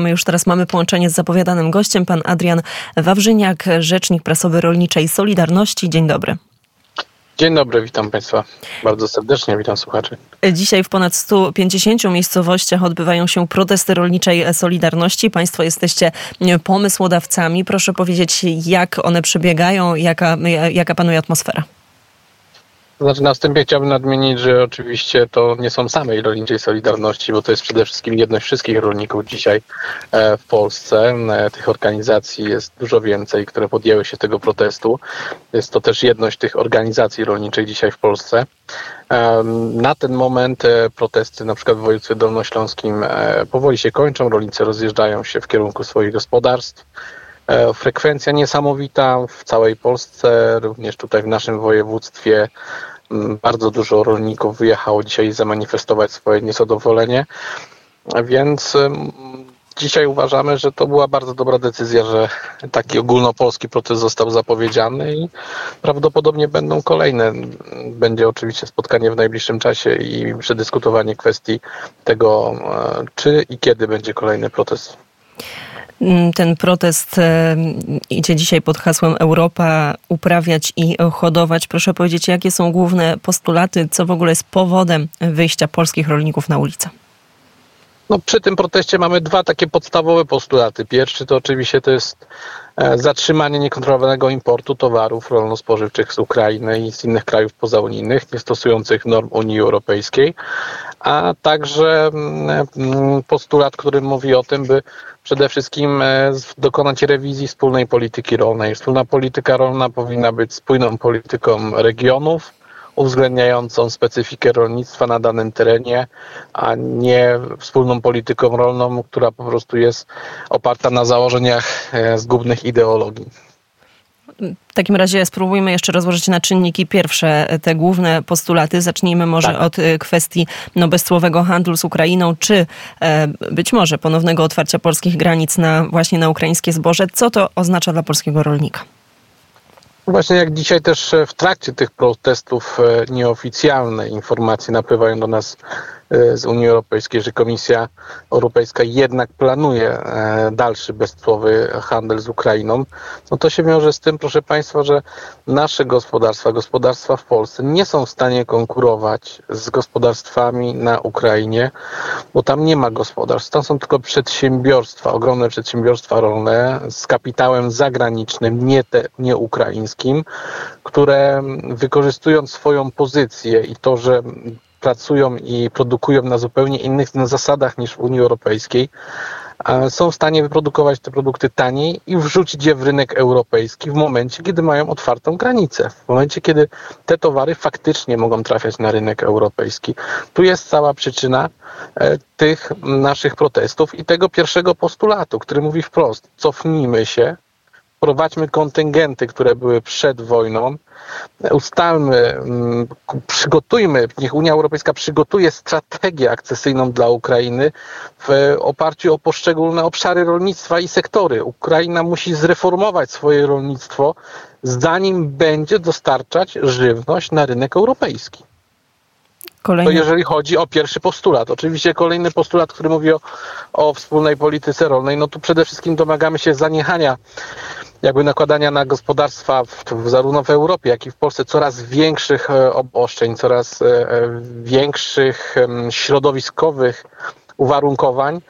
My już teraz mamy połączenie z zapowiadanym gościem, pan Adrian Wawrzyniak, rzecznik prasowy Rolniczej Solidarności. Dzień dobry. Dzień dobry, witam Państwa bardzo serdecznie, witam słuchaczy. Dzisiaj w ponad 150 miejscowościach odbywają się protesty rolniczej Solidarności. Państwo jesteście pomysłodawcami. Proszę powiedzieć, jak one przebiegają, jaka, jaka panuje atmosfera? Znaczy na wstępie chciałbym nadmienić, że oczywiście to nie są samej rolniczej Solidarności, bo to jest przede wszystkim jedność wszystkich rolników dzisiaj e, w Polsce. E, tych organizacji jest dużo więcej, które podjęły się tego protestu. Jest to też jedność tych organizacji rolniczych dzisiaj w Polsce. Na ten moment e, protesty na przykład w województwie dolnośląskim powoli się kończą, rolnicy rozjeżdżają się w kierunku swoich gospodarstw. E, frekwencja niesamowita w całej Polsce, również tutaj w naszym województwie. Mm, bardzo dużo rolników wyjechało dzisiaj zamanifestować swoje niezadowolenie, więc dzisiaj uważamy, że to była bardzo dobra decyzja, że taki ogólnopolski protest został zapowiedziany i prawdopodobnie będą kolejne. Będzie oczywiście spotkanie w najbliższym czasie i przedyskutowanie kwestii tego, e, czy i kiedy będzie kolejny protest. Mm, ten protest e, idzie dzisiaj pod hasłem Europa uprawiać i hodować. Proszę powiedzieć, jakie są główne postulaty, co w ogóle jest powodem wyjścia polskich rolników na ulicę? No, przy tym proteście mamy dwa takie podstawowe postulaty. Pierwszy to oczywiście to jest e, zatrzymanie niekontrolowanego importu towarów rolno-spożywczych z Ukrainy i z innych krajów pozaunijnych, niestosujących norm Unii Europejskiej, a także mm, mm, postulat, który mówi o tym, by przede wszystkim e, dokonać rewizji wspólnej polityki rolnej. Wspólna polityka rolna powinna być spójną polityką regionów, uwzględniającą specyfikę rolnictwa na danym terenie, a nie wspólną polityką rolną, która po prostu jest oparta na założeniach e, zgubnych ideologii. W takim razie spróbujmy jeszcze rozłożyć na czynniki pierwsze te główne postulaty. Zacznijmy może tak. od e, kwestii no, bezcłowego handlu z Ukrainą, czy e, być może ponownego otwarcia polskich granic na właśnie na ukraińskie zboże. Co to oznacza dla polskiego rolnika? Właśnie jak dzisiaj też e, w trakcie tych protestów e, nieoficjalne informacje napływają do nas z Unii Europejskiej, że Komisja Europejska jednak planuje dalszy bezcłowy handel z Ukrainą, no to się wiąże z tym, proszę Państwa, że nasze gospodarstwa, gospodarstwa w Polsce nie są w stanie konkurować z gospodarstwami na Ukrainie, bo tam nie ma gospodarstw, tam są tylko przedsiębiorstwa, ogromne przedsiębiorstwa rolne z kapitałem zagranicznym, nie, te, nie ukraińskim które wykorzystując swoją pozycję i to, że pracują i produkują na zupełnie innych zasadach niż w Unii Europejskiej, są w stanie wyprodukować te produkty taniej i wrzucić je w rynek europejski w momencie, kiedy mają otwartą granicę, w momencie, kiedy te towary faktycznie mogą trafiać na rynek europejski. Tu jest cała przyczyna e, tych naszych protestów i tego pierwszego postulatu, który mówi wprost: cofnijmy się, prowadźmy kontyngenty, które były przed wojną, ustalmy, mm, przygotujmy, niech Unia Europejska przygotuje strategię akcesyjną dla Ukrainy w oparciu o poszczególne obszary rolnictwa i sektory. Ukraina musi zreformować swoje rolnictwo, zanim będzie dostarczać żywność na rynek europejski. Kolejny... To jeżeli chodzi o pierwszy postulat. Oczywiście kolejny postulat, który mówi o, o wspólnej polityce rolnej, no tu przede wszystkim domagamy się zaniechania jakby nakładania na gospodarstwa w, zarówno w Europie, jak i w Polsce coraz większych e, obostrzeń, coraz e, e, większych środowiskowych uwarunkowań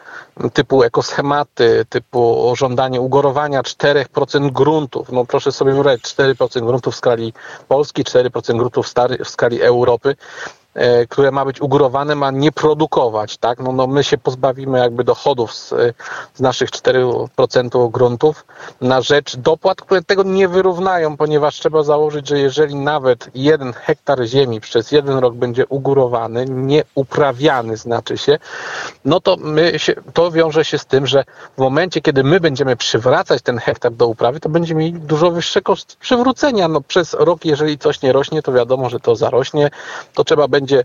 typu ekoschematy, typu żądanie ugorowania 4% gruntów. No proszę sobie wyobrazić, 4% gruntów w skali Polski, 4% gruntów w skali Europy. E, które ma być ugórowane, ma nie produkować, tak? No, no my się pozbawimy jakby dochodów z, z naszych 4% gruntów na rzecz dopłat, które tego nie wyrównają, ponieważ trzeba założyć, że jeżeli nawet jeden hektar ziemi przez jeden rok będzie ugórowany, nie uprawiany znaczy się, no to my się, to wiąże się z tym, że w momencie, kiedy my będziemy przywracać ten hektar do uprawy, to będziemy mieli dużo wyższe koszty przywrócenia. No przez rok, jeżeli coś nie rośnie, to wiadomo, że to zarośnie, to trzeba będzie będzie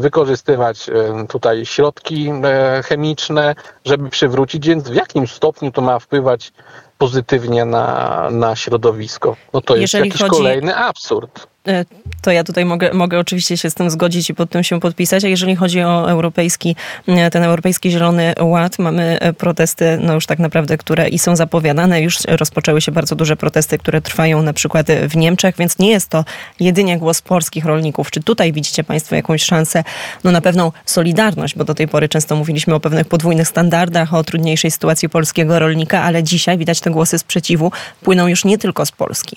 wykorzystywać tutaj środki e, chemiczne, żeby przywrócić, więc w jakim stopniu to ma wpływać pozytywnie na, na środowisko. No to jest jakiś chodzi... kolejny absurd. E, to ja tutaj mogę, mogę oczywiście się z tym zgodzić i pod tym się podpisać. A jeżeli chodzi o europejski, e, ten europejski Zielony Ład, mamy e, protesty, no już tak naprawdę, które i są zapowiadane. Już rozpoczęły się bardzo duże protesty, które trwają na przykład w Niemczech, więc nie jest to jedynie głos polskich rolników. Czy tutaj widzicie Państwo jakąś szansę no na pewną solidarność, bo do tej pory często mówiliśmy o pewnych podwójnych standardach, o trudniejszej sytuacji polskiego rolnika, ale dzisiaj widać te głosy sprzeciwu płyną już nie tylko z Polski.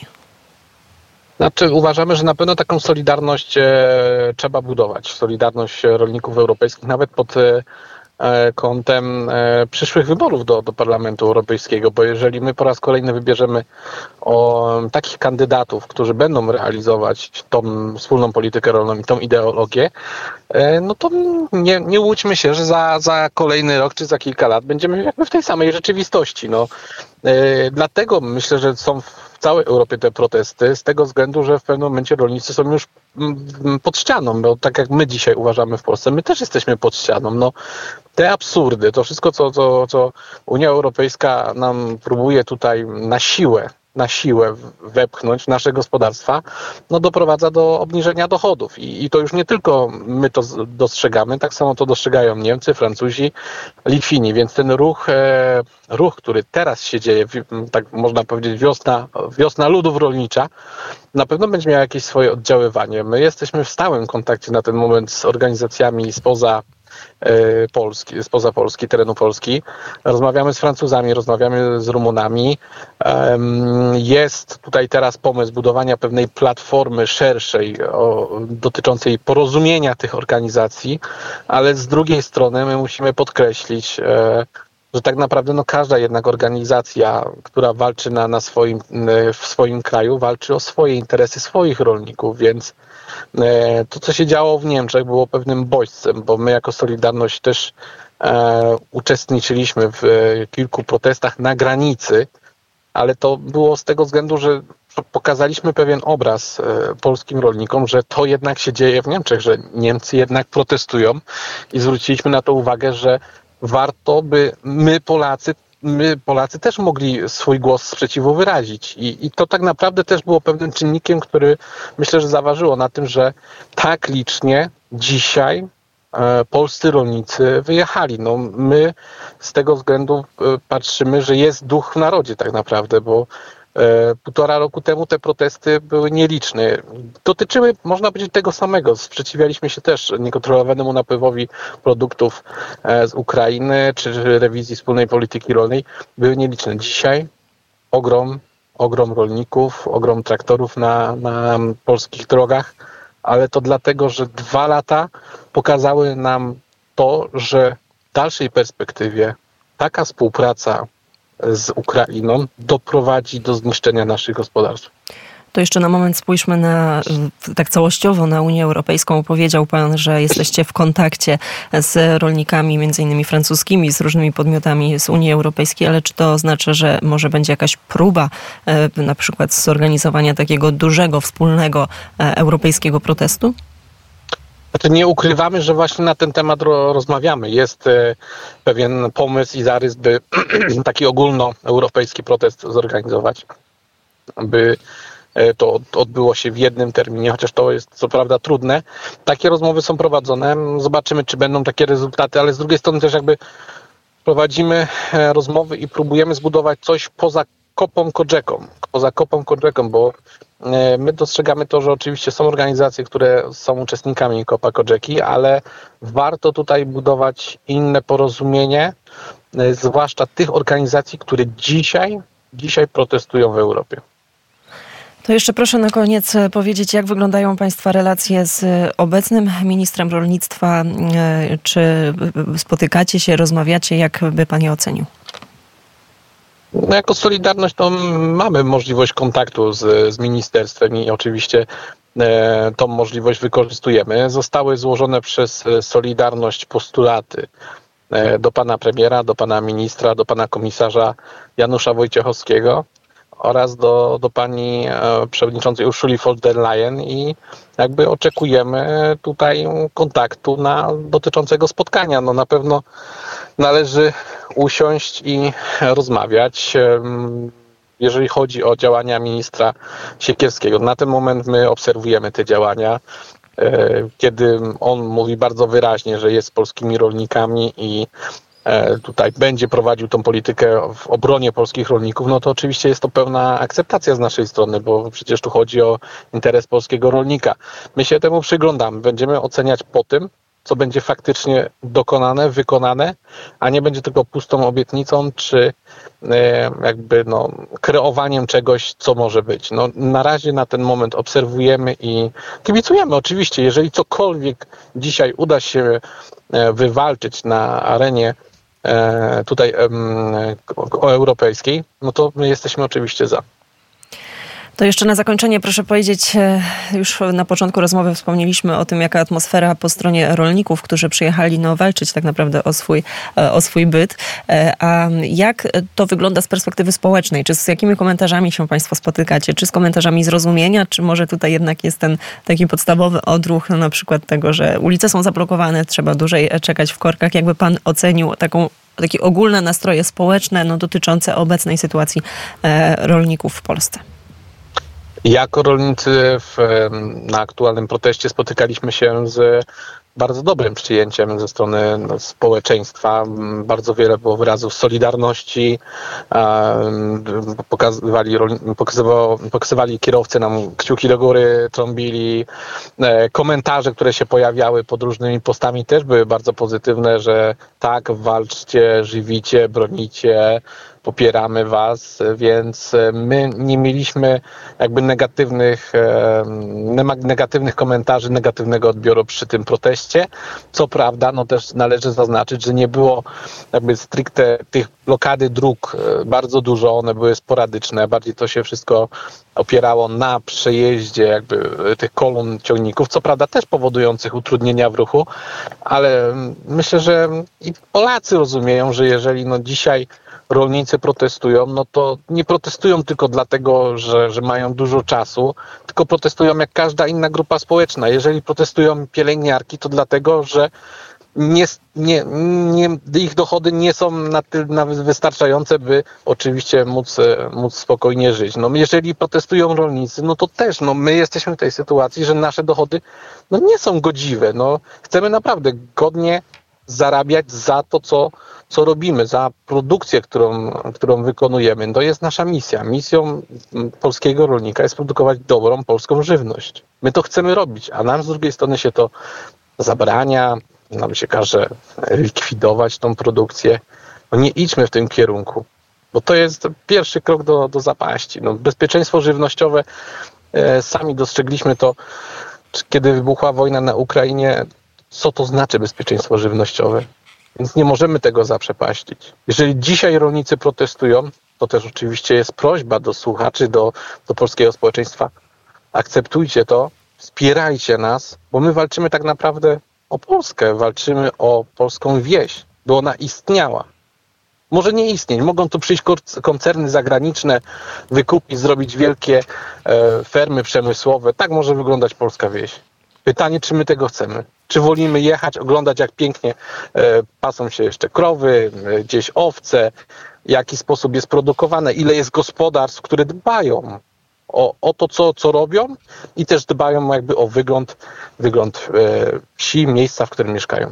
Znaczy, uważamy, że na pewno taką solidarność e, trzeba budować. Solidarność rolników europejskich, nawet pod e, e kątem przyszłych wyborów do, do Parlamentu Europejskiego, bo jeżeli my po raz kolejny wybierzemy o takich kandydatów, którzy będą realizować tą wspólną politykę rolną i tą ideologię, no to nie, nie łudźmy się, że za, za kolejny rok czy za kilka lat będziemy jakby w tej samej rzeczywistości. No, dlatego myślę, że są w całej Europie te protesty, z tego względu, że w pewnym momencie rolnicy są już mm, pod ścianą, bo tak jak my dzisiaj uważamy w Polsce, my też jesteśmy pod ścianą. No, te absurdy, to wszystko, co, co, co Unia Europejska nam próbuje tutaj na siłę na siłę wepchnąć w nasze gospodarstwa, no doprowadza do obniżenia dochodów. I, I, to już nie tylko my to dostrzegamy, tak samo to dostrzegają Niemcy, Francuzi, Litwini, więc ten ruch, e, ruch który teraz się dzieje, tak można powiedzieć wiosna, wiosna ludów rolnicza, na pewno będzie miał jakieś swoje oddziaływanie. My jesteśmy w stałym kontakcie na ten moment z organizacjami spoza Polski, spoza Polski, terenu Polski. Rozmawiamy z Francuzami, rozmawiamy z Rumunami. Jest tutaj teraz pomysł budowania pewnej platformy szerszej o, dotyczącej porozumienia tych organizacji, ale z drugiej strony my musimy podkreślić, e, że tak naprawdę no, każda jednak organizacja, która walczy na, na swoim, w swoim kraju, walczy o swoje interesy swoich rolników, więc E, to, co się działo w Niemczech, było pewnym bodźcem, bo my jako Solidarność też e, uczestniczyliśmy w e, kilku protestach na granicy, ale to było z tego względu, że pokazaliśmy pewien obraz polskim rolnikom, że to jednak się dzieje w Niemczech, że Niemcy jednak protestują i zwróciliśmy na to uwagę, że warto by my Polacy my Polacy też mogli swój głos sprzeciwu wyrazić. I, I to tak naprawdę też było pewnym czynnikiem, który myślę, że zaważyło na tym, że tak licznie dzisiaj e, polscy rolnicy wyjechali. No, my z tego względu e, patrzymy, że jest duch w narodzie tak naprawdę, bo półtora roku temu te protesty były nieliczne. Dotyczyły, można powiedzieć, tego samego. Sprzeciwialiśmy się też niekontrolowanemu napływowi produktów e, z Ukrainy czy rewizji wspólnej polityki rolnej. Były nieliczne. Dzisiaj ogrom, ogrom rolników, ogrom traktorów na, na polskich drogach, ale to dlatego, że dwa lata pokazały nam to, że w dalszej perspektywie taka współpraca z Ukrainą doprowadzi do zniszczenia naszych gospodarstw. To jeszcze na moment spójrzmy na, tak całościowo na Unię Europejską. Powiedział Pan, że jesteście w kontakcie z rolnikami, między innymi francuskimi, z różnymi podmiotami z Unii Europejskiej, ale czy to oznacza, że może będzie jakaś próba e, na przykład zorganizowania takiego dużego, wspólnego e, europejskiego protestu? Znaczy nie ukrywamy, że właśnie na ten temat rozmawiamy. Jest e, pewien pomysł i zarys, by taki ogólnoeuropejski protest zorganizować, by e, to odbyło się w jednym terminie, chociaż to jest co prawda trudne. Takie rozmowy są prowadzone. Zobaczymy, czy będą takie rezultaty, ale z drugiej strony też jakby prowadzimy e, rozmowy i próbujemy zbudować coś poza kopą kodżeką, poza kopą kodżeką, bo E, my dostrzegamy to, że oczywiście są organizacje, które są uczestnikami Kopa Kodżeki, ale warto tutaj budować inne porozumienie, e, zwłaszcza tych organizacji, które dzisiaj, dzisiaj protestują w Europie. To jeszcze proszę na koniec e, powiedzieć, jak wyglądają Państwa relacje z obecnym ministrem rolnictwa? Czy spotykacie się, rozmawiacie? Jak by Pan je ocenił? No jako Solidarność to mamy możliwość kontaktu z, z ministerstwem i oczywiście e, tą możliwość wykorzystujemy. Zostały złożone przez Solidarność postulaty e, do pana premiera, do pana ministra, do pana komisarza Janusza Wojciechowskiego oraz do, do pani e, przewodniczącej Urszuli von der Leyen i jakby oczekujemy tutaj kontaktu na, dotyczącego spotkania. No na pewno należy usiąść i rozmawiać. jeżeli chodzi o działania ministra Siekierskiego. Na ten moment my obserwujemy te działania, e, kiedy on mówi bardzo wyraźnie, że jest polskimi rolnikami i e, tutaj będzie prowadził tą politykę w obronie polskich rolników, no to oczywiście jest to pełna akceptacja z naszej strony, bo przecież tu chodzi o interes polskiego rolnika. My się temu przyglądamy, będziemy oceniać po tym, co będzie faktycznie dokonane, wykonane, a nie będzie tylko pustą obietnicą, czy e, jakby no, kreowaniem czegoś, co może być. No, na razie na ten moment obserwujemy i kibicujemy oczywiście. Jeżeli cokolwiek dzisiaj uda się e, wywalczyć na arenie e, tutaj europejskiej, no to my jesteśmy oczywiście za. To jeszcze na zakończenie proszę powiedzieć, e, już na początku rozmowy wspomnieliśmy o tym, jaka atmosfera po stronie rolników, którzy przyjechali no, walczyć tak naprawdę o swój, e, o swój byt. E, a jak to wygląda z perspektywy społecznej? Czy z jakimi komentarzami się Państwo spotykacie? Czy z komentarzami zrozumienia, czy może tutaj jednak jest ten taki podstawowy odruch, no, na przykład tego, że ulice są zablokowane, trzeba dłużej czekać w korkach? Jakby Pan ocenił taką takie ogólne nastroje społeczne no, dotyczące obecnej sytuacji rolników w Polsce? Jako rolnicy w, na aktualnym proteście spotykaliśmy się z bardzo dobrym przyjęciem ze strony no, społeczeństwa. Bardzo wiele było wyrazów solidarności. Pokazywali, pokazywali kierowcy nam kciuki do góry, trąbili. E, komentarze, które się pojawiały pod różnymi postami też były bardzo pozytywne, że tak, walczcie, żywicie, bronicie, popieramy Was, więc my nie mieliśmy jakby negatywnych, negatywnych komentarzy, negatywnego odbioru przy tym proteście. Co prawda, no też należy zaznaczyć, że nie było jakby stricte tych blokady dróg e, bardzo dużo, one były sporadyczne, bardziej to się wszystko opierało na przejeździe jakby tych kolumn ciągników, co prawda też powodujących utrudnienia w ruchu, ale myślę, że i Polacy rozumieją, że jeżeli no dzisiaj rolnicy protestują, no to nie protestują tylko dlatego, że, że mają dużo czasu, tylko protestują jak każda inna grupa społeczna. Jeżeli protestują pielęgniarki, to dlatego, że nie, nie, nie, ich dochody nie są na tyle wystarczające, by oczywiście móc, móc spokojnie żyć. No, jeżeli protestują rolnicy, no to też no, my jesteśmy w tej sytuacji, że nasze dochody no, nie są godziwe. No, chcemy naprawdę godnie zarabiać za to, co, co robimy, za produkcję, którą, którą wykonujemy. To jest nasza misja. Misją polskiego rolnika jest produkować dobrą polską żywność. My to chcemy robić, a nam z drugiej strony się to zabrania, nam się każe likwidować tą produkcję. No nie idźmy w tym kierunku, bo to jest pierwszy krok do, do zapaści. No, bezpieczeństwo żywnościowe, e, sami dostrzegliśmy to, kiedy wybuchła wojna na Ukrainie, co to znaczy bezpieczeństwo żywnościowe. Więc nie możemy tego zaprzepaścić. Jeżeli dzisiaj rolnicy protestują, to też oczywiście jest prośba do słuchaczy, do, do polskiego społeczeństwa. Akceptujcie to, wspierajcie nas, bo my walczymy tak naprawdę o Polskę, walczymy o polską wieś, by ona istniała. Może nie istnieć, mogą tu przyjść koncerny zagraniczne, wykupić, zrobić wielkie e, fermy przemysłowe. Tak może wyglądać polska wieś. Pytanie, czy my tego chcemy? Czy wolimy jechać, oglądać, jak pięknie e, pasą się jeszcze krowy, e, gdzieś owce, w jaki sposób jest produkowane, ile jest gospodarstw, które dbają o, o to, co, co robią? I też dbają jakby o wygląd, wygląd e, wsi, miejsca, w którym mieszkają.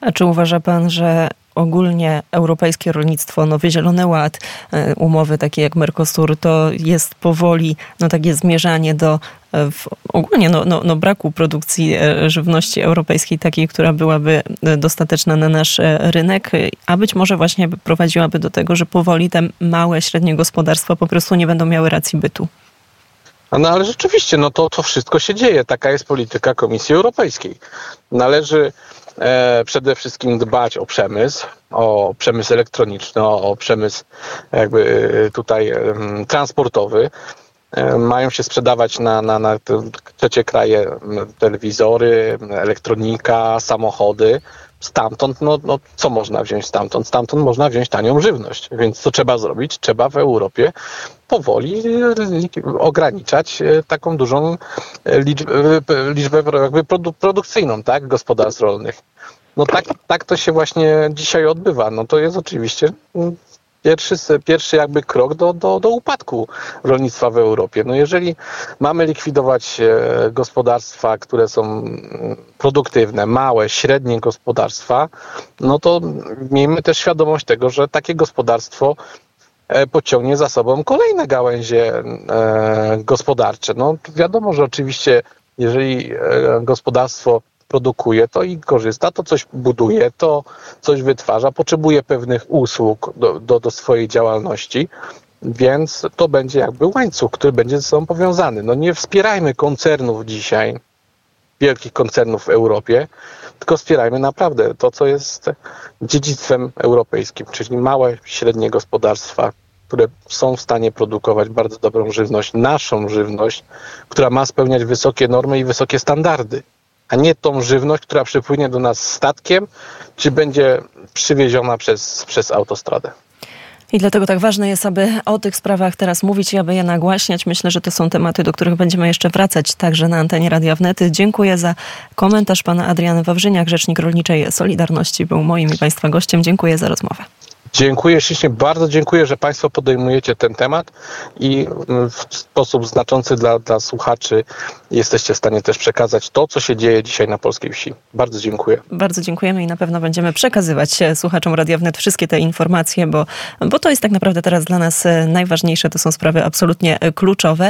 A czy uważa pan, że ogólnie europejskie rolnictwo, Nowy Zielony Ład, e, umowy takie jak Mercosur, to jest powoli no, takie zmierzanie do e, ogólnie no, no, no, braku produkcji e, żywności europejskiej, takiej, która byłaby dostateczna na nasz rynek, a być może właśnie prowadziłaby do tego, że powoli te małe, średnie gospodarstwa po prostu nie będą miały racji bytu. No ale rzeczywiście, no to, to wszystko się dzieje. Taka jest polityka Komisji Europejskiej. Należy przede wszystkim dbać o przemysł, o przemysł elektroniczny, o, przemysł jakby e, tutaj e, transportowy. E, mają się sprzedawać na, na, na trzecie kraje telewizory, elektronika, samochody stamtąd, no, no co można wziąć stamtąd? Stamtąd można wziąć tanią żywność. Więc co trzeba zrobić? Trzeba w Europie powoli ograniczać e, taką dużą e, liczbę, e, liczbę jakby produ produkcyjną tak, gospodarstw rolnych. No tak, tak to się właśnie dzisiaj odbywa. No to jest oczywiście pierwszy, pierwszy jakby krok do, do, do upadku rolnictwa w Europie. No jeżeli mamy likwidować e, gospodarstwa, które są mm, produktywne, małe, średnie gospodarstwa, no to miejmy też świadomość tego, że takie gospodarstwo e, pociągnie za sobą kolejne gałęzie e, gospodarcze. No wiadomo, że oczywiście jeżeli gospodarstwo produkuje, to i korzysta, to coś buduje, to coś wytwarza, potrzebuje pewnych usług do, do, do swojej działalności. Więc to będzie jakby łańcuch, który będzie ze sobą powiązany. No nie wspierajmy koncernów dzisiaj, wielkich koncernów w Europie, tylko wspierajmy naprawdę to, co jest dziedzictwem europejskim, czyli małe, średnie gospodarstwa, które są w stanie produkować bardzo dobrą żywność, naszą żywność, która ma spełniać wysokie normy i wysokie standardy a nie tą żywność, która przypłynie do nas statkiem, czy będzie przywieziona przez, przez autostradę. I dlatego tak ważne jest, aby o tych sprawach teraz mówić i aby je nagłaśniać. Myślę, że to są tematy, do których będziemy jeszcze wracać także na antenie Radia Wnety. Dziękuję za komentarz pana Adrian Wawrzyniak, rzecznik Rolniczej Solidarności, był moim i państwa gościem. Dziękuję za rozmowę. Dziękuję ślicznie, bardzo dziękuję, że Państwo podejmujecie ten temat i mm, w sposób znaczący dla, dla słuchaczy jesteście w stanie też przekazać to, co się dzieje dzisiaj na polskiej wsi. Bardzo dziękuję. Bardzo dziękujemy i na pewno będziemy przekazywać e, słuchaczom Radia Wnet wszystkie te informacje, bo, bo to jest tak naprawdę teraz dla nas e, najważniejsze. To są sprawy absolutnie e, kluczowe.